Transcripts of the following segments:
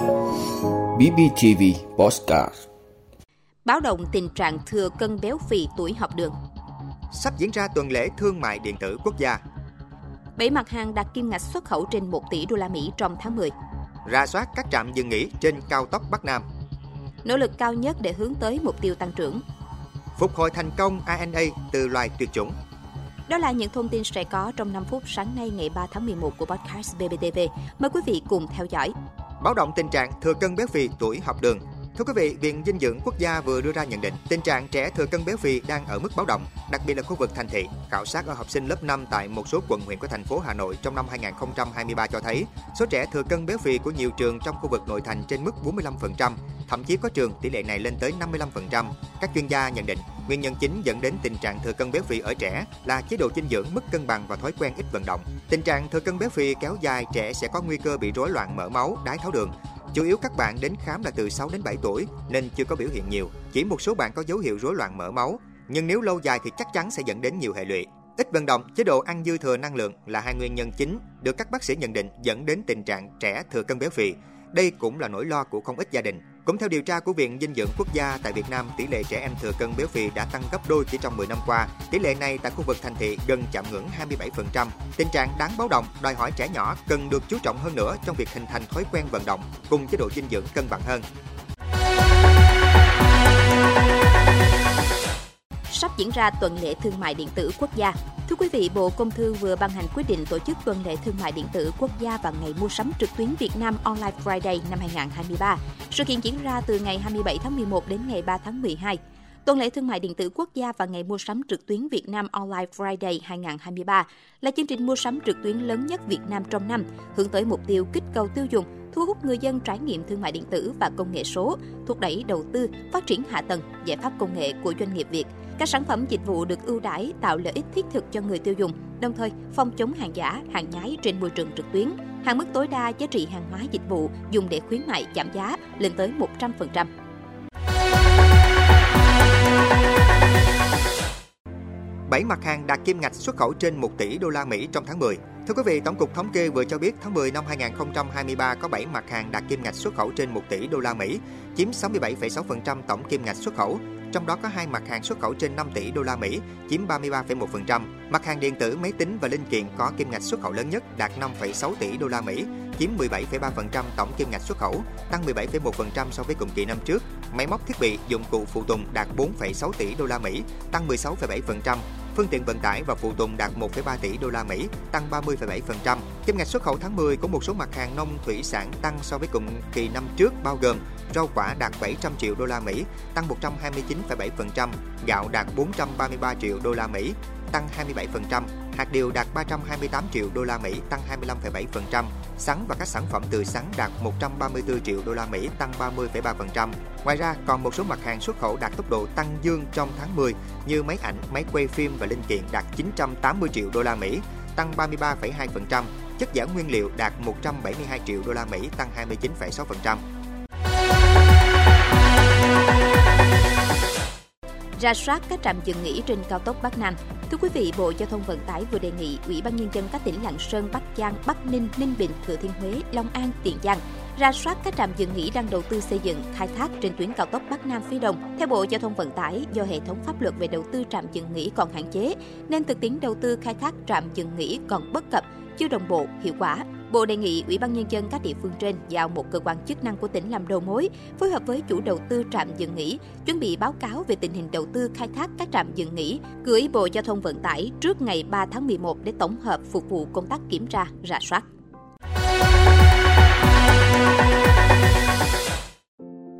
BBTV Postcard. Báo động tình trạng thừa cân béo phì tuổi học đường. Sắp diễn ra tuần lễ thương mại điện tử quốc gia. Bảy mặt hàng đạt kim ngạch xuất khẩu trên 1 tỷ đô la Mỹ trong tháng 10 Ra soát các trạm dừng nghỉ trên cao tốc Bắc Nam. Nỗ lực cao nhất để hướng tới mục tiêu tăng trưởng. Phục hồi thành công ANA từ loài tuyệt chủng. Đó là những thông tin sẽ có trong 5 phút sáng nay ngày 3 tháng 11 của podcast BBTV. Mời quý vị cùng theo dõi. Báo động tình trạng thừa cân béo phì tuổi học đường. Thưa quý vị, Viện Dinh dưỡng Quốc gia vừa đưa ra nhận định tình trạng trẻ thừa cân béo phì đang ở mức báo động, đặc biệt là khu vực thành thị. Khảo sát ở học sinh lớp 5 tại một số quận huyện của thành phố Hà Nội trong năm 2023 cho thấy số trẻ thừa cân béo phì của nhiều trường trong khu vực nội thành trên mức 45%, thậm chí có trường tỷ lệ này lên tới 55%. Các chuyên gia nhận định nguyên nhân chính dẫn đến tình trạng thừa cân béo phì ở trẻ là chế độ dinh dưỡng mất cân bằng và thói quen ít vận động. Tình trạng thừa cân béo phì kéo dài trẻ sẽ có nguy cơ bị rối loạn mỡ máu, đái tháo đường, Chủ yếu các bạn đến khám là từ 6 đến 7 tuổi nên chưa có biểu hiện nhiều. Chỉ một số bạn có dấu hiệu rối loạn mỡ máu, nhưng nếu lâu dài thì chắc chắn sẽ dẫn đến nhiều hệ lụy. Ít vận động, chế độ ăn dư thừa năng lượng là hai nguyên nhân chính được các bác sĩ nhận định dẫn đến tình trạng trẻ thừa cân béo phì. Đây cũng là nỗi lo của không ít gia đình. Cũng theo điều tra của Viện Dinh dưỡng Quốc gia tại Việt Nam, tỷ lệ trẻ em thừa cân béo phì đã tăng gấp đôi chỉ trong 10 năm qua. Tỷ lệ này tại khu vực thành thị gần chạm ngưỡng 27%. Tình trạng đáng báo động đòi hỏi trẻ nhỏ cần được chú trọng hơn nữa trong việc hình thành thói quen vận động cùng chế độ dinh dưỡng cân bằng hơn. Sắp diễn ra tuần lễ thương mại điện tử quốc gia. Thưa quý vị, Bộ Công Thương vừa ban hành quyết định tổ chức tuần lễ thương mại điện tử quốc gia và ngày mua sắm trực tuyến Việt Nam Online Friday năm 2023. Sự kiện diễn ra từ ngày 27 tháng 11 đến ngày 3 tháng 12. Tuần lễ thương mại điện tử quốc gia và ngày mua sắm trực tuyến Việt Nam Online Friday 2023 là chương trình mua sắm trực tuyến lớn nhất Việt Nam trong năm, hướng tới mục tiêu kích cầu tiêu dùng, thu hút người dân trải nghiệm thương mại điện tử và công nghệ số, thúc đẩy đầu tư, phát triển hạ tầng, giải pháp công nghệ của doanh nghiệp Việt. Các sản phẩm dịch vụ được ưu đãi tạo lợi ích thiết thực cho người tiêu dùng, đồng thời phòng chống hàng giả, hàng nhái trên môi trường trực tuyến. Hạn mức tối đa giá trị hàng hóa dịch vụ dùng để khuyến mại giảm giá lên tới 100%. 7 mặt hàng đạt kim ngạch xuất khẩu trên 1 tỷ đô la Mỹ trong tháng 10. Thưa quý vị, Tổng cục Thống kê vừa cho biết tháng 10 năm 2023 có 7 mặt hàng đạt kim ngạch xuất khẩu trên 1 tỷ đô la Mỹ, chiếm 67,6% tổng kim ngạch xuất khẩu, trong đó có hai mặt hàng xuất khẩu trên 5 tỷ đô la Mỹ, chiếm 33,1%. Mặt hàng điện tử, máy tính và linh kiện có kim ngạch xuất khẩu lớn nhất đạt 5,6 tỷ đô la Mỹ, chiếm 17,3% tổng kim ngạch xuất khẩu, tăng 17,1% so với cùng kỳ năm trước. Máy móc thiết bị, dụng cụ phụ tùng đạt 4,6 tỷ đô la Mỹ, tăng 16,7%. Phương tiện vận tải và phụ tùng đạt 1,3 tỷ đô la Mỹ, tăng 30,7%. Kim ngạch xuất khẩu tháng 10 của một số mặt hàng nông thủy sản tăng so với cùng kỳ năm trước bao gồm rau quả đạt 700 triệu đô la Mỹ, tăng 129,7%, gạo đạt 433 triệu đô la Mỹ, tăng 27%, hạt điều đạt 328 triệu đô la Mỹ, tăng 25,7%, sắn và các sản phẩm từ sắn đạt 134 triệu đô la Mỹ, tăng 30,3%. Ngoài ra, còn một số mặt hàng xuất khẩu đạt tốc độ tăng dương trong tháng 10 như máy ảnh, máy quay phim và linh kiện đạt 980 triệu đô la Mỹ, tăng 33,2%, chất giả nguyên liệu đạt 172 triệu đô la Mỹ, tăng 29,6%. Ra soát các trạm dừng nghỉ trên cao tốc Bắc Nam. Thưa quý vị, Bộ Giao thông Vận tải vừa đề nghị Ủy ban nhân dân các tỉnh Lạng Sơn, Bắc Giang, Bắc Ninh, Ninh Bình, Thừa Thiên Huế, Long An, Tiền Giang ra soát các trạm dừng nghỉ đang đầu tư xây dựng, khai thác trên tuyến cao tốc Bắc Nam phía Đông. Theo Bộ Giao thông Vận tải, do hệ thống pháp luật về đầu tư trạm dừng nghỉ còn hạn chế, nên thực tiễn đầu tư khai thác trạm dừng nghỉ còn bất cập, chưa đồng bộ, hiệu quả. Bộ đề nghị Ủy ban nhân dân các địa phương trên giao một cơ quan chức năng của tỉnh làm đầu mối, phối hợp với chủ đầu tư trạm dừng nghỉ, chuẩn bị báo cáo về tình hình đầu tư khai thác các trạm dừng nghỉ, gửi Bộ Giao thông Vận tải trước ngày 3 tháng 11 để tổng hợp phục vụ công tác kiểm tra, rà soát.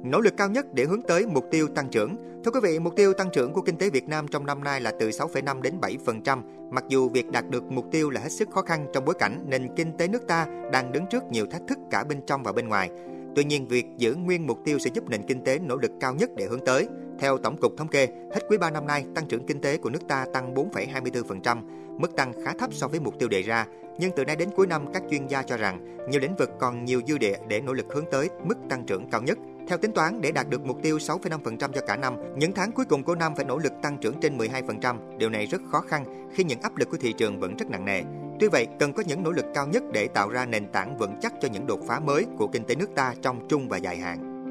nỗ lực cao nhất để hướng tới mục tiêu tăng trưởng. Thưa quý vị, mục tiêu tăng trưởng của kinh tế Việt Nam trong năm nay là từ 6,5 đến 7%. Mặc dù việc đạt được mục tiêu là hết sức khó khăn trong bối cảnh nền kinh tế nước ta đang đứng trước nhiều thách thức cả bên trong và bên ngoài. Tuy nhiên, việc giữ nguyên mục tiêu sẽ giúp nền kinh tế nỗ lực cao nhất để hướng tới. Theo Tổng cục Thống kê, hết quý 3 năm nay, tăng trưởng kinh tế của nước ta tăng 4,24%, mức tăng khá thấp so với mục tiêu đề ra. Nhưng từ nay đến cuối năm, các chuyên gia cho rằng nhiều lĩnh vực còn nhiều dư địa để nỗ lực hướng tới mức tăng trưởng cao nhất. Theo tính toán, để đạt được mục tiêu 6,5% cho cả năm, những tháng cuối cùng của năm phải nỗ lực tăng trưởng trên 12%. Điều này rất khó khăn khi những áp lực của thị trường vẫn rất nặng nề. Tuy vậy, cần có những nỗ lực cao nhất để tạo ra nền tảng vững chắc cho những đột phá mới của kinh tế nước ta trong trung và dài hạn.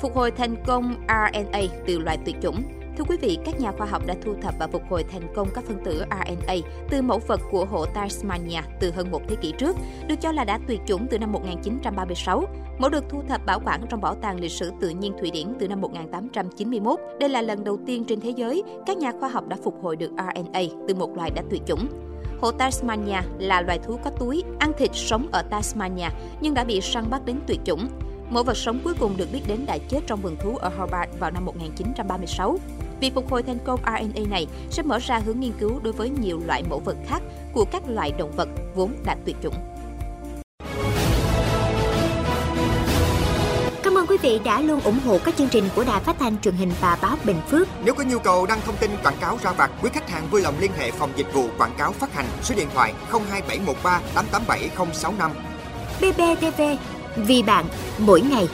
Phục hồi thành công RNA từ loài tuyệt chủng Thưa quý vị, các nhà khoa học đã thu thập và phục hồi thành công các phân tử RNA từ mẫu vật của hộ Tasmania từ hơn một thế kỷ trước, được cho là đã tuyệt chủng từ năm 1936. Mẫu được thu thập bảo quản trong Bảo tàng Lịch sử Tự nhiên Thụy Điển từ năm 1891. Đây là lần đầu tiên trên thế giới các nhà khoa học đã phục hồi được RNA từ một loài đã tuyệt chủng. Hổ Tasmania là loài thú có túi, ăn thịt sống ở Tasmania nhưng đã bị săn bắt đến tuyệt chủng. Mẫu vật sống cuối cùng được biết đến đã chết trong vườn thú ở Hobart vào năm 1936. Việc phục hồi thành công RNA này sẽ mở ra hướng nghiên cứu đối với nhiều loại mẫu vật khác của các loại động vật vốn đã tuyệt chủng. Cảm ơn quý vị đã luôn ủng hộ các chương trình của Đài Phát thanh truyền hình và báo Bình Phước. Nếu có nhu cầu đăng thông tin quảng cáo ra vặt, quý khách hàng vui lòng liên hệ phòng dịch vụ quảng cáo phát hành số điện thoại 02713 887065. BBTV, vì bạn, mỗi ngày.